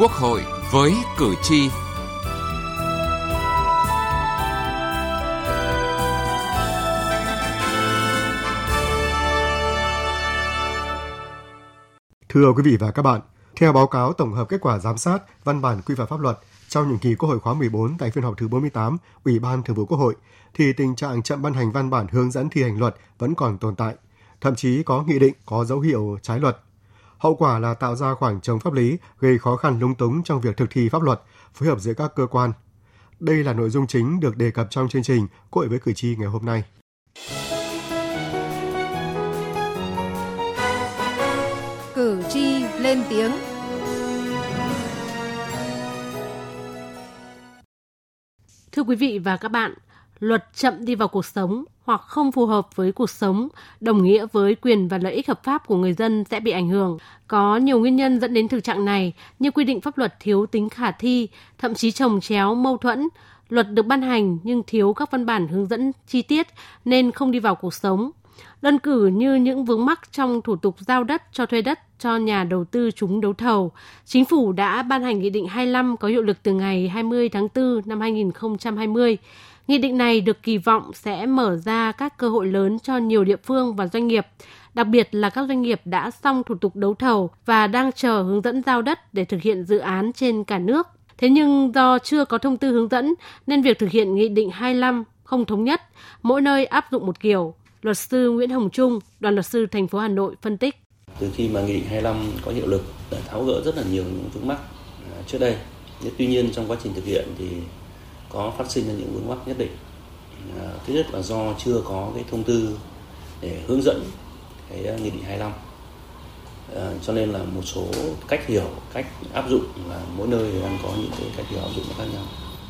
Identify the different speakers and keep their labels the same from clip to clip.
Speaker 1: Quốc hội với cử tri. Thưa
Speaker 2: quý vị và các bạn, theo báo cáo tổng hợp kết quả giám sát văn bản quy phạm pháp luật trong nhiệm kỳ Quốc hội khóa 14 tại phiên họp thứ 48, Ủy ban Thường vụ Quốc hội, thì tình trạng chậm ban hành văn bản hướng dẫn thi hành luật vẫn còn tồn tại. Thậm chí có nghị định có dấu hiệu trái luật. Hậu quả là tạo ra khoảng trống pháp lý, gây khó khăn lung túng trong việc thực thi pháp luật, phối hợp giữa các cơ quan. Đây là nội dung chính được đề cập trong chương trình Cội với cử tri ngày hôm nay.
Speaker 3: Cử tri lên tiếng
Speaker 4: Thưa quý vị và các bạn, luật chậm đi vào cuộc sống hoặc không phù hợp với cuộc sống, đồng nghĩa với quyền và lợi ích hợp pháp của người dân sẽ bị ảnh hưởng. Có nhiều nguyên nhân dẫn đến thực trạng này như quy định pháp luật thiếu tính khả thi, thậm chí trồng chéo, mâu thuẫn. Luật được ban hành nhưng thiếu các văn bản hướng dẫn chi tiết nên không đi vào cuộc sống. Đơn cử như những vướng mắc trong thủ tục giao đất cho thuê đất cho nhà đầu tư trúng đấu thầu, Chính phủ đã ban hành Nghị định 25 có hiệu lực từ ngày 20 tháng 4 năm 2020. Nghị định này được kỳ vọng sẽ mở ra các cơ hội lớn cho nhiều địa phương và doanh nghiệp, đặc biệt là các doanh nghiệp đã xong thủ tục đấu thầu và đang chờ hướng dẫn giao đất để thực hiện dự án trên cả nước. Thế nhưng do chưa có thông tư hướng dẫn nên việc thực hiện Nghị định 25 không thống nhất, mỗi nơi áp dụng một kiểu. Luật sư Nguyễn Hồng Trung, đoàn luật sư thành phố Hà Nội phân tích.
Speaker 5: Từ khi mà Nghị định 25 có hiệu lực đã tháo gỡ rất là nhiều những vướng mắc à, trước đây. Tuy nhiên trong quá trình thực hiện thì có phát sinh ra những vướng mắc nhất định. À, thứ nhất là do chưa có cái thông tư để hướng dẫn cái nghị định 25 à, cho nên là một số cách hiểu cách áp dụng là mỗi nơi đang có những cái cách hiểu áp dụng khác nhau.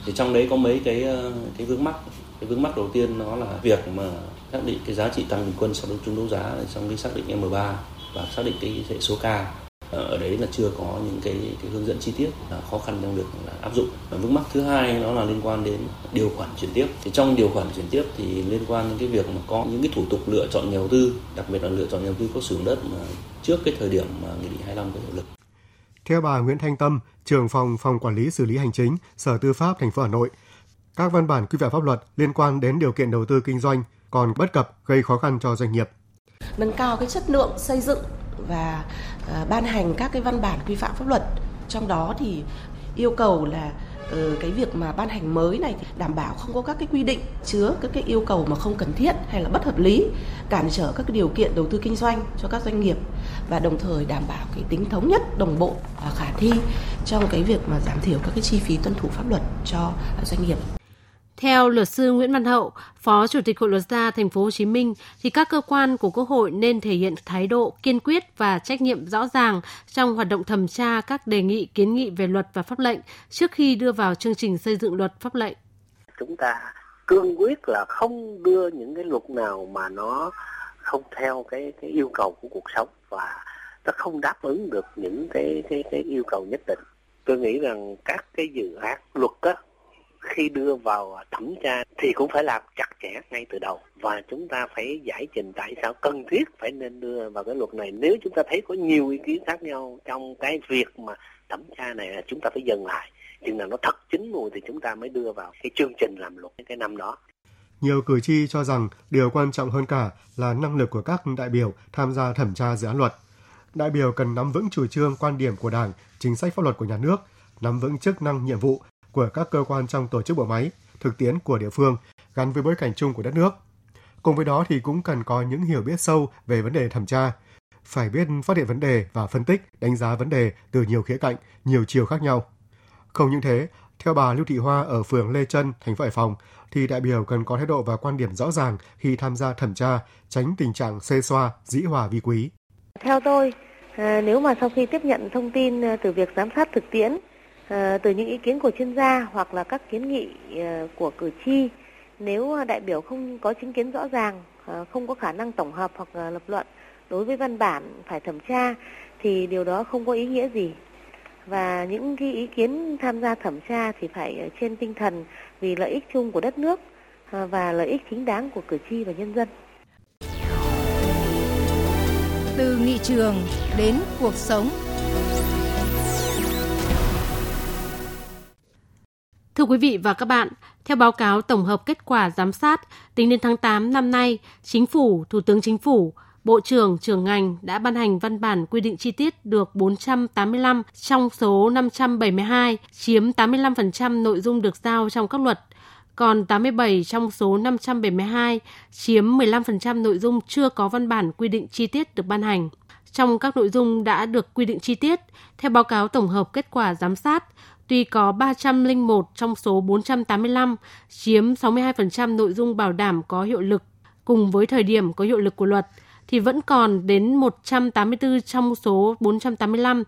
Speaker 5: Thì trong đấy có mấy cái ờ, cái vướng mắc. Cái vướng mắc đầu tiên nó là việc mà xác định cái giá trị tăng bình quân so với chung đấu giá trong cái xác định M3 và xác định cái hệ số K ở đấy là chưa có những cái, cái hướng dẫn chi tiết là khó khăn trong việc là áp dụng. Và vướng mắc thứ hai nó là liên quan đến điều khoản chuyển tiếp. Thì trong điều khoản chuyển tiếp thì liên quan đến cái việc mà có những cái thủ tục lựa chọn nhà đầu tư đặc biệt là lựa chọn nhà đầu tư có sử dụng đất mà trước cái thời điểm mà nghị định 25 có hiệu lực.
Speaker 2: Theo bà Nguyễn Thanh Tâm, trưởng phòng phòng quản lý xử lý hành chính, Sở Tư pháp thành phố Hà Nội, các văn bản quy phạm pháp luật liên quan đến điều kiện đầu tư kinh doanh còn bất cập gây khó khăn cho doanh nghiệp.
Speaker 6: Nâng cao cái chất lượng xây dựng và ờ, ban hành các cái văn bản quy phạm pháp luật. Trong đó thì yêu cầu là ờ, cái việc mà ban hành mới này thì đảm bảo không có các cái quy định chứa các cái yêu cầu mà không cần thiết hay là bất hợp lý, cản trở các cái điều kiện đầu tư kinh doanh cho các doanh nghiệp và đồng thời đảm bảo cái tính thống nhất, đồng bộ và khả thi trong cái việc mà giảm thiểu các cái chi phí tuân thủ pháp luật cho doanh nghiệp
Speaker 4: theo luật sư Nguyễn Văn Hậu, Phó Chủ tịch Hội luật gia Thành phố Hồ Chí Minh, thì các cơ quan của Quốc hội nên thể hiện thái độ kiên quyết và trách nhiệm rõ ràng trong hoạt động thẩm tra các đề nghị kiến nghị về luật và pháp lệnh trước khi đưa vào chương trình xây dựng luật pháp lệnh.
Speaker 7: Chúng ta cương quyết là không đưa những cái luật nào mà nó không theo cái cái yêu cầu của cuộc sống và nó không đáp ứng được những cái cái cái yêu cầu nhất định. Tôi nghĩ rằng các cái dự án luật đó khi đưa vào thẩm tra thì cũng phải làm chặt chẽ ngay từ đầu. Và chúng ta phải giải trình tại sao cần thiết phải nên đưa vào cái luật này. Nếu chúng ta thấy có nhiều ý kiến khác nhau trong cái việc mà thẩm tra này là chúng ta phải dừng lại. Chừng nào nó thật chín mùi thì chúng ta mới đưa vào cái chương trình làm luật cái năm đó.
Speaker 2: Nhiều cử tri cho rằng điều quan trọng hơn cả là năng lực của các đại biểu tham gia thẩm tra dự án luật. Đại biểu cần nắm vững chủ trương, quan điểm của Đảng, chính sách pháp luật của nhà nước, nắm vững chức năng, nhiệm vụ của các cơ quan trong tổ chức bộ máy, thực tiễn của địa phương gắn với bối cảnh chung của đất nước. Cùng với đó thì cũng cần có những hiểu biết sâu về vấn đề thẩm tra, phải biết phát hiện vấn đề và phân tích, đánh giá vấn đề từ nhiều khía cạnh, nhiều chiều khác nhau. Không những thế, theo bà Lưu Thị Hoa ở phường Lê Trân, thành phố Hải Phòng, thì đại biểu cần có thái độ và quan điểm rõ ràng khi tham gia thẩm tra, tránh tình trạng xê xoa, dĩ hòa vi quý.
Speaker 8: Theo tôi, ờ, nếu mà sau khi tiếp nhận thông tin ờ, từ việc giám sát thực tiễn Ờ, từ những ý kiến của chuyên gia hoặc là các kiến nghị ờ, của cử tri, nếu đại biểu không có chính kiến rõ ràng ờ, không có khả năng tổng hợp hoặc lập luận đối với văn bản phải thẩm tra, thì điều đó không có ý nghĩa gì và những cái ý kiến tham gia thẩm tra thì phải trên tinh thần vì lợi ích chung của đất nước và lợi ích chính đáng của cử tri và nhân dân.
Speaker 3: Từ nghị trường đến cuộc sống
Speaker 4: Thưa quý vị và các bạn, theo báo cáo tổng hợp kết quả giám sát, tính đến tháng 8 năm nay, Chính phủ, Thủ tướng Chính phủ, Bộ trưởng, trưởng ngành đã ban hành văn bản quy định chi tiết được 485 trong số 572, chiếm 85% nội dung được giao trong các luật, còn 87 trong số 572, chiếm 15% nội dung chưa có văn bản quy định chi tiết được ban hành. Trong các nội dung đã được quy định chi tiết, theo báo cáo tổng hợp kết quả giám sát, tuy có 301 trong số 485, chiếm 62% nội dung bảo đảm có hiệu lực cùng với thời điểm có hiệu lực của luật, thì vẫn còn đến 184 trong số 485,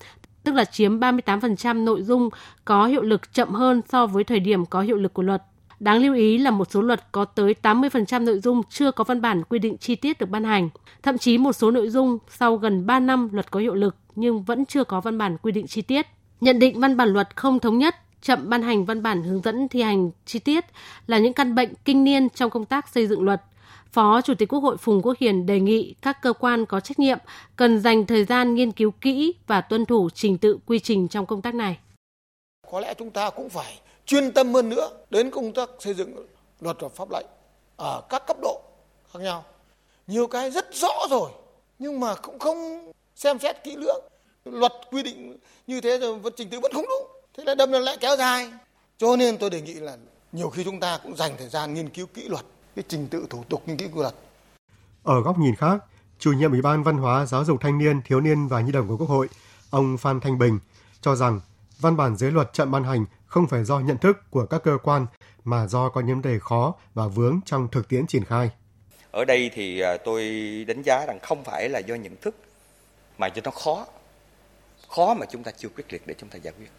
Speaker 4: tức là chiếm 38% nội dung có hiệu lực chậm hơn so với thời điểm có hiệu lực của luật. Đáng lưu ý là một số luật có tới 80% nội dung chưa có văn bản quy định chi tiết được ban hành. Thậm chí một số nội dung sau gần 3 năm luật có hiệu lực nhưng vẫn chưa có văn bản quy định chi tiết. Nhận định văn bản luật không thống nhất, chậm ban hành văn bản hướng dẫn thi hành chi tiết là những căn bệnh kinh niên trong công tác xây dựng luật. Phó Chủ tịch Quốc hội Phùng Quốc Hiền đề nghị các cơ quan có trách nhiệm cần dành thời gian nghiên cứu kỹ và tuân thủ trình tự quy trình trong công tác này.
Speaker 9: Có lẽ chúng ta cũng phải chuyên tâm hơn nữa đến công tác xây dựng luật và pháp lệnh ở các cấp độ khác nhau. Nhiều cái rất rõ rồi nhưng mà cũng không xem xét kỹ lưỡng. Luật quy định như thế rồi vẫn trình tự vẫn không đúng. Thế là đâm ra lại kéo dài. Cho nên tôi đề nghị là nhiều khi chúng ta cũng dành thời gian nghiên cứu kỹ luật, cái trình tự thủ tục nghiên cứu luật.
Speaker 2: Ở góc nhìn khác, chủ nhiệm Ủy ban Văn hóa, Giáo dục Thanh niên, Thiếu niên và Nhi đồng của Quốc hội, ông Phan Thanh Bình cho rằng văn bản dưới luật chậm ban hành không phải do nhận thức của các cơ quan mà do có những đề khó và vướng trong thực tiễn triển khai.
Speaker 10: Ở đây thì à, tôi đánh giá rằng không phải là do nhận thức mà do nó khó. Khó mà chúng ta chưa quyết liệt để chúng ta giải quyết.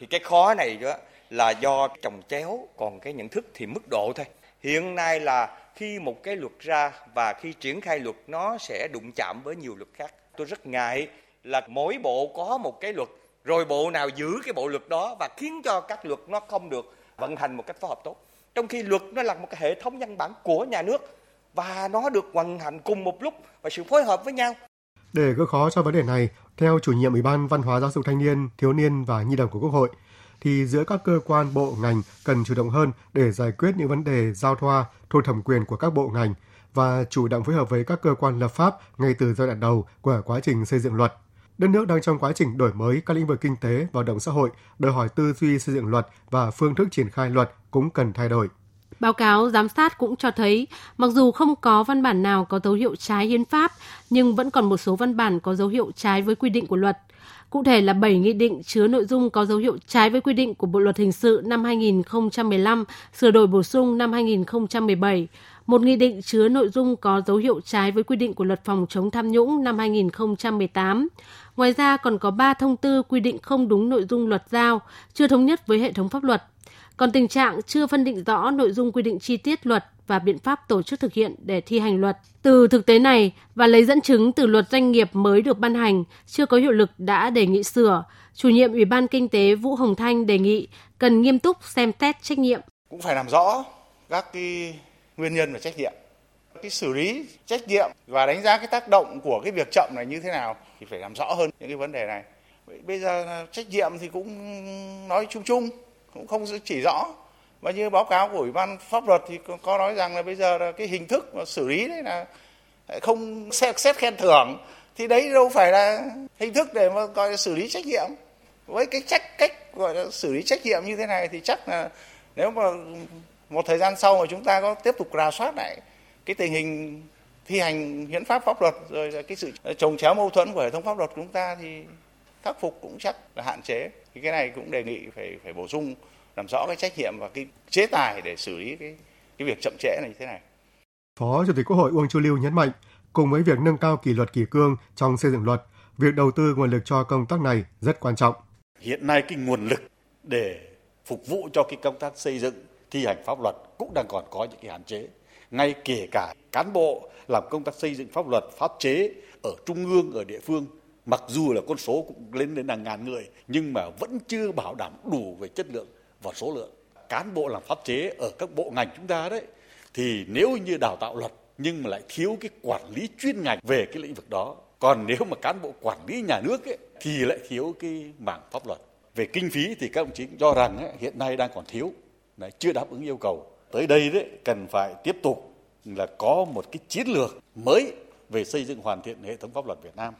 Speaker 10: Thì cái khó này đó là do trồng chéo, còn cái nhận thức thì mức độ thôi. Hiện nay là khi một cái luật ra và khi triển khai luật nó sẽ đụng chạm với nhiều luật khác. Tôi rất ngại là mỗi bộ có một cái luật rồi bộ nào giữ cái bộ luật đó và khiến cho các luật nó không được vận hành một cách phối hợp tốt trong khi luật nó là một cái hệ thống văn bản của nhà nước và nó được vận hành cùng một lúc và sự phối hợp với nhau
Speaker 2: để gỡ khó cho vấn đề này theo chủ nhiệm ủy ban văn hóa giáo dục thanh niên thiếu niên và nhi đồng của quốc hội thì giữa các cơ quan bộ ngành cần chủ động hơn để giải quyết những vấn đề giao thoa thuộc thẩm quyền của các bộ ngành và chủ động phối hợp với các cơ quan lập pháp ngay từ giai đoạn đầu của quá trình xây dựng luật Đất nước đang trong quá trình đổi mới các lĩnh vực kinh tế và động xã hội, đòi hỏi tư duy xây dựng luật và phương thức triển khai luật cũng cần thay đổi.
Speaker 4: Báo cáo giám sát cũng cho thấy, mặc dù không có văn bản nào có dấu hiệu trái hiến pháp, nhưng vẫn còn một số văn bản có dấu hiệu trái với quy định của luật. Cụ thể là 7 nghị định chứa nội dung có dấu hiệu trái với quy định của Bộ luật hình sự năm 2015, sửa đổi bổ sung năm 2017, một nghị định chứa nội dung có dấu hiệu trái với quy định của luật phòng chống tham nhũng năm 2018. Ngoài ra còn có 3 thông tư quy định không đúng nội dung luật giao, chưa thống nhất với hệ thống pháp luật. Còn tình trạng chưa phân định rõ nội dung quy định chi tiết luật và biện pháp tổ chức thực hiện để thi hành luật. Từ thực tế này và lấy dẫn chứng từ luật doanh nghiệp mới được ban hành, chưa có hiệu lực đã đề nghị sửa, chủ nhiệm Ủy ban Kinh tế Vũ Hồng Thanh đề nghị cần nghiêm túc xem xét trách nhiệm.
Speaker 9: Cũng phải làm rõ các cái nguyên nhân và trách nhiệm cái xử lý trách nhiệm và đánh giá cái tác động của cái việc chậm này như thế nào thì phải làm rõ hơn những cái vấn đề này bây giờ trách nhiệm thì cũng nói chung chung cũng không chỉ rõ. Và như báo cáo của ủy ban pháp luật thì có nói rằng là bây giờ là cái hình thức mà xử lý đấy là không xét, xét khen thưởng. Thì đấy đâu phải là hình thức để mà gọi là xử lý trách nhiệm. Với cái trách cách gọi là xử lý trách nhiệm như thế này thì chắc là nếu mà một thời gian sau mà chúng ta có tiếp tục rà soát lại cái tình hình thi hành hiến pháp pháp luật rồi là cái sự trồng chéo mâu thuẫn của hệ thống pháp luật của chúng ta thì khắc phục cũng chắc là hạn chế thì cái này cũng đề nghị phải phải bổ sung làm rõ cái trách nhiệm và cái chế tài để xử lý cái cái việc chậm trễ này như thế này.
Speaker 2: Phó Chủ tịch Quốc hội Uông Chu Lưu nhấn mạnh, cùng với việc nâng cao kỷ luật kỷ cương trong xây dựng luật, việc đầu tư nguồn lực cho công tác này rất quan trọng.
Speaker 11: Hiện nay cái nguồn lực để phục vụ cho cái công tác xây dựng thi hành pháp luật cũng đang còn có những cái hạn chế ngay kể cả cán bộ làm công tác xây dựng pháp luật pháp chế ở trung ương ở địa phương mặc dù là con số cũng lên đến hàng ngàn người nhưng mà vẫn chưa bảo đảm đủ về chất lượng và số lượng cán bộ làm pháp chế ở các bộ ngành chúng ta đấy thì nếu như đào tạo luật nhưng mà lại thiếu cái quản lý chuyên ngành về cái lĩnh vực đó còn nếu mà cán bộ quản lý nhà nước ấy, thì lại thiếu cái mảng pháp luật Về kinh phí thì các ông chí cho rằng ấy, hiện nay đang còn thiếu, đấy, chưa đáp ứng yêu cầu. Tới đây đấy cần phải tiếp tục là có một cái chiến lược mới về xây dựng hoàn thiện hệ thống pháp luật Việt Nam.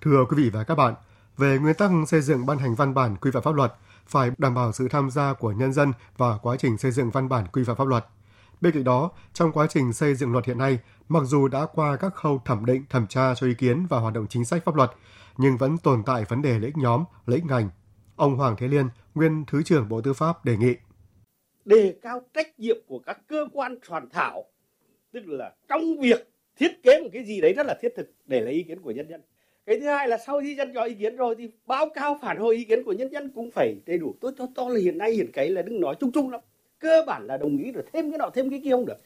Speaker 2: Thưa quý vị và các bạn, về nguyên tắc xây dựng ban hành văn bản quy phạm pháp luật phải đảm bảo sự tham gia của nhân dân vào quá trình xây dựng văn bản quy phạm pháp luật. Bên cạnh đó, trong quá trình xây dựng luật hiện nay, mặc dù đã qua các khâu thẩm định, thẩm tra cho ý kiến và hoạt động chính sách pháp luật, nhưng vẫn tồn tại vấn đề lợi ích nhóm, lợi ích ngành. Ông Hoàng Thế Liên, nguyên Thứ trưởng Bộ Tư pháp đề nghị
Speaker 12: đề cao trách nhiệm của các cơ quan soạn thảo, tức là trong việc thiết kế một cái gì đấy rất là thiết thực để lấy ý kiến của nhân dân cái thứ hai là sau khi dân cho ý kiến rồi thì báo cáo phản hồi ý kiến của nhân dân cũng phải đầy đủ. Tôi cho to là hiện nay hiện cái là đừng nói chung chung lắm. Cơ bản là đồng ý rồi, thêm cái nọ, thêm cái kia không được.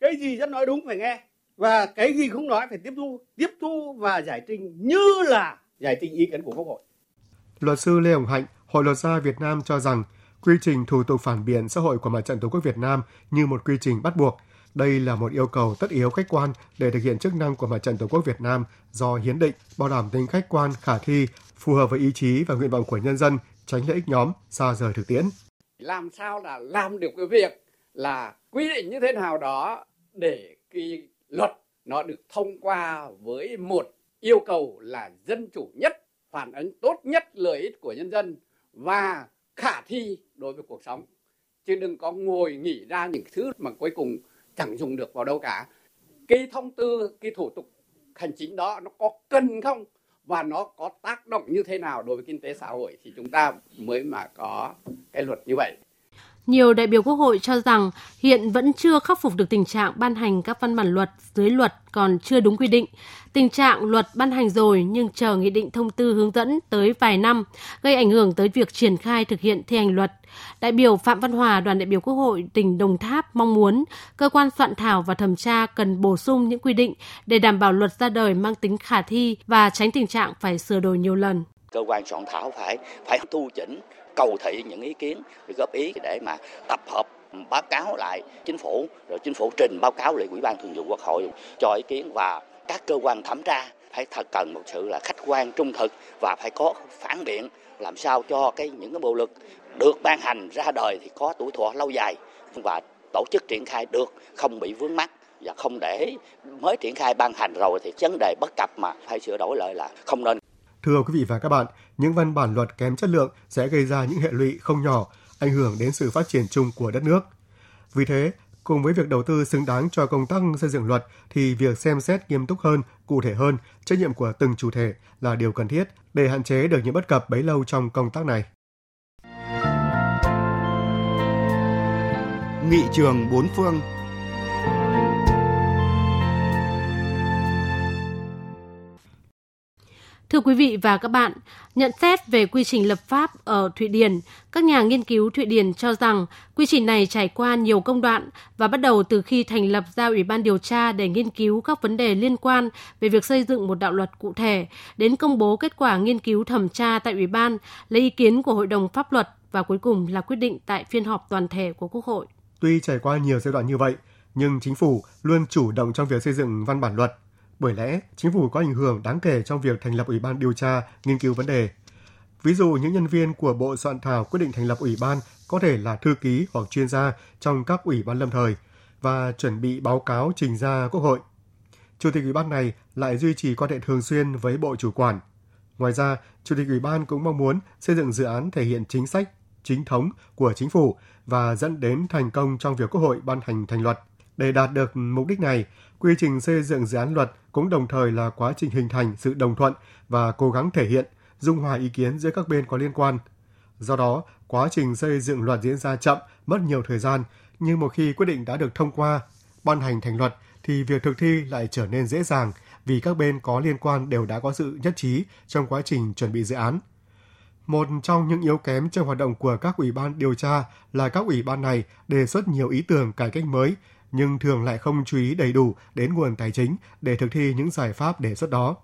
Speaker 12: Cái gì dân nói đúng phải nghe. Và cái gì không nói phải tiếp thu tiếp thu và giải trình như là giải trình ý kiến của quốc hội.
Speaker 2: Luật sư lê hồng hạnh, hội luật gia việt nam cho rằng quy trình thủ tục phản biện xã hội của mặt trận tổ quốc việt nam như một quy trình bắt buộc đây là một yêu cầu tất yếu khách quan để thực hiện chức năng của Mặt trận Tổ quốc Việt Nam do hiến định bảo đảm tính khách quan, khả thi, phù hợp với ý chí và nguyện vọng của nhân dân, tránh lợi ích nhóm, xa rời thực tiễn.
Speaker 13: Làm sao là làm được cái việc là quy định như thế nào đó để cái luật nó được thông qua với một yêu cầu là dân chủ nhất, phản ứng tốt nhất lợi ích của nhân dân và khả thi đối với cuộc sống chứ đừng có ngồi nghĩ ra những thứ mà cuối cùng chẳng dùng được vào đâu cả. Cái thông tư, cái thủ tục hành chính đó nó có cần không? Và nó có tác động như thế nào đối với kinh tế xã hội thì chúng ta mới mà có cái luật như vậy?
Speaker 4: Nhiều đại biểu Quốc hội cho rằng hiện vẫn chưa khắc phục được tình trạng ban hành các văn bản luật dưới luật còn chưa đúng quy định. Tình trạng luật ban hành rồi nhưng chờ nghị định thông tư hướng dẫn tới vài năm, gây ảnh hưởng tới việc triển khai thực hiện thi hành luật. Đại biểu Phạm Văn Hòa, đoàn đại biểu Quốc hội tỉnh Đồng Tháp mong muốn cơ quan soạn thảo và thẩm tra cần bổ sung những quy định để đảm bảo luật ra đời mang tính khả thi và tránh tình trạng phải sửa đổi nhiều lần.
Speaker 14: Cơ quan soạn thảo phải phải tu chỉnh cầu thị những ý kiến, góp ý để mà tập hợp ừ, báo cáo lại chính phủ, rồi chính phủ trình báo cáo lại ủy ban thường vụ quốc hội cho ý kiến và các cơ quan thẩm tra phải thật cần một sự là khách quan, trung thực và phải có phản biện làm sao cho cái những cái bộ luật được ban hành ra đời thì có tuổi thọ lâu dài và tổ chức triển khai được, không bị vướng mắc và không để mới triển khai ban hành rồi thì vấn đề bất cập mà phải sửa đổi lại là không nên
Speaker 2: Thưa quý vị và các bạn, những văn bản luật kém chất lượng sẽ gây ra những hệ lụy không nhỏ, ảnh hưởng đến sự phát triển chung của đất nước. Vì thế, cùng với việc đầu tư xứng đáng cho công tác xây dựng luật thì việc xem xét nghiêm túc hơn, cụ thể hơn trách nhiệm của từng chủ thể là điều cần thiết để hạn chế được những bất cập bấy lâu trong công tác này.
Speaker 1: Nghị trường bốn phương
Speaker 4: Thưa quý vị và các bạn, nhận xét về quy trình lập pháp ở Thụy Điển, các nhà nghiên cứu Thụy Điển cho rằng quy trình này trải qua nhiều công đoạn và bắt đầu từ khi thành lập ra Ủy ban điều tra để nghiên cứu các vấn đề liên quan về việc xây dựng một đạo luật cụ thể, đến công bố kết quả nghiên cứu thẩm tra tại Ủy ban, lấy ý kiến của Hội đồng Pháp luật và cuối cùng là quyết định tại phiên họp toàn thể của Quốc hội.
Speaker 2: Tuy trải qua nhiều giai đoạn như vậy, nhưng chính phủ luôn chủ động trong việc xây dựng văn bản luật bởi lẽ chính phủ có ảnh hưởng đáng kể trong việc thành lập ủy ban điều tra, nghiên cứu vấn đề. Ví dụ những nhân viên của Bộ soạn thảo quyết định thành lập ủy ban có thể là thư ký hoặc chuyên gia trong các ủy ban lâm thời và chuẩn bị báo cáo trình ra Quốc hội. Chủ tịch ủy ban này lại duy trì quan hệ thường xuyên với Bộ chủ quản. Ngoài ra, Chủ tịch ủy ban cũng mong muốn xây dựng dự án thể hiện chính sách, chính thống của chính phủ và dẫn đến thành công trong việc Quốc hội ban hành thành luật. Để đạt được mục đích này, quy trình xây dựng dự án luật cũng đồng thời là quá trình hình thành sự đồng thuận và cố gắng thể hiện, dung hòa ý kiến giữa các bên có liên quan. Do đó, quá trình xây dựng luật diễn ra chậm, mất nhiều thời gian, nhưng một khi quyết định đã được thông qua, ban hành thành luật thì việc thực thi lại trở nên dễ dàng vì các bên có liên quan đều đã có sự nhất trí trong quá trình chuẩn bị dự án. Một trong những yếu kém trong hoạt động của các ủy ban điều tra là các ủy ban này đề xuất nhiều ý tưởng cải cách mới nhưng thường lại không chú ý đầy đủ đến nguồn tài chính để thực thi những giải pháp đề xuất đó.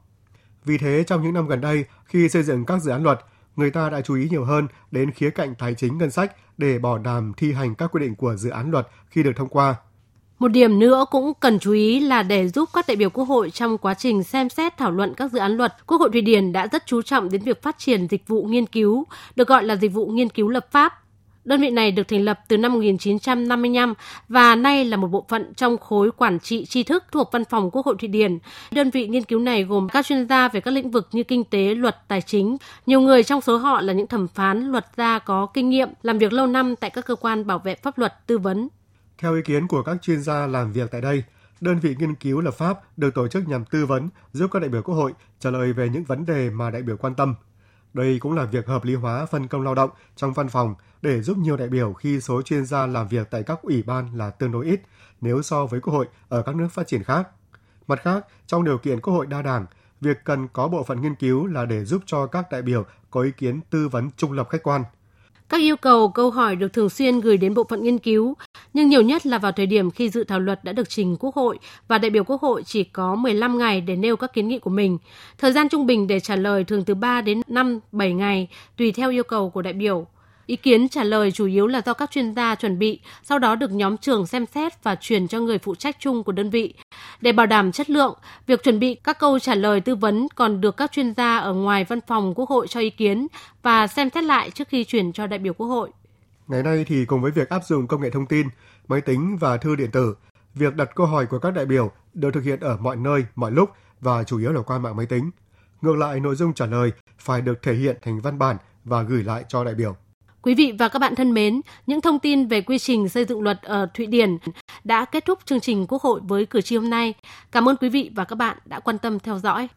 Speaker 2: Vì thế, trong những năm gần đây, khi xây dựng các dự án luật, người ta đã chú ý nhiều hơn đến khía cạnh tài chính ngân sách để bảo đảm thi hành các quy định của dự án luật khi được thông qua.
Speaker 4: Một điểm nữa cũng cần chú ý là để giúp các đại biểu Quốc hội trong quá trình xem xét thảo luận các dự án luật, Quốc hội Thụy Điển đã rất chú trọng đến việc phát triển dịch vụ nghiên cứu, được gọi là dịch vụ nghiên cứu lập pháp. Đơn vị này được thành lập từ năm 1955 và nay là một bộ phận trong khối quản trị tri thức thuộc Văn phòng Quốc hội Thụy Điển. Đơn vị nghiên cứu này gồm các chuyên gia về các lĩnh vực như kinh tế, luật, tài chính. Nhiều người trong số họ là những thẩm phán, luật gia có kinh nghiệm, làm việc lâu năm tại các cơ quan bảo vệ pháp luật, tư vấn.
Speaker 2: Theo ý kiến của các chuyên gia làm việc tại đây, đơn vị nghiên cứu lập pháp được tổ chức nhằm tư vấn giúp các đại biểu Quốc hội trả lời về những vấn đề mà đại biểu quan tâm. Đây cũng là việc hợp lý hóa phân công lao động trong văn phòng để giúp nhiều đại biểu khi số chuyên gia làm việc tại các ủy ban là tương đối ít nếu so với Quốc hội ở các nước phát triển khác. Mặt khác, trong điều kiện Quốc hội đa đảng, việc cần có bộ phận nghiên cứu là để giúp cho các đại biểu có ý kiến tư vấn trung lập khách quan –
Speaker 4: các yêu cầu câu hỏi được thường xuyên gửi đến bộ phận nghiên cứu, nhưng nhiều nhất là vào thời điểm khi dự thảo luật đã được trình Quốc hội và đại biểu Quốc hội chỉ có 15 ngày để nêu các kiến nghị của mình. Thời gian trung bình để trả lời thường từ 3 đến 5, 7 ngày, tùy theo yêu cầu của đại biểu. Ý kiến trả lời chủ yếu là do các chuyên gia chuẩn bị, sau đó được nhóm trưởng xem xét và truyền cho người phụ trách chung của đơn vị. Để bảo đảm chất lượng, việc chuẩn bị các câu trả lời tư vấn còn được các chuyên gia ở ngoài văn phòng Quốc hội cho ý kiến và xem xét lại trước khi chuyển cho đại biểu Quốc hội.
Speaker 2: Ngày nay thì cùng với việc áp dụng công nghệ thông tin, máy tính và thư điện tử, việc đặt câu hỏi của các đại biểu được thực hiện ở mọi nơi, mọi lúc và chủ yếu là qua mạng máy tính. Ngược lại, nội dung trả lời phải được thể hiện thành văn bản và gửi lại cho đại biểu.
Speaker 4: Quý vị và các bạn thân mến, những thông tin về quy trình xây dựng luật ở Thụy Điển đã kết thúc chương trình Quốc hội với cử tri hôm nay. Cảm ơn quý vị và các bạn đã quan tâm theo dõi.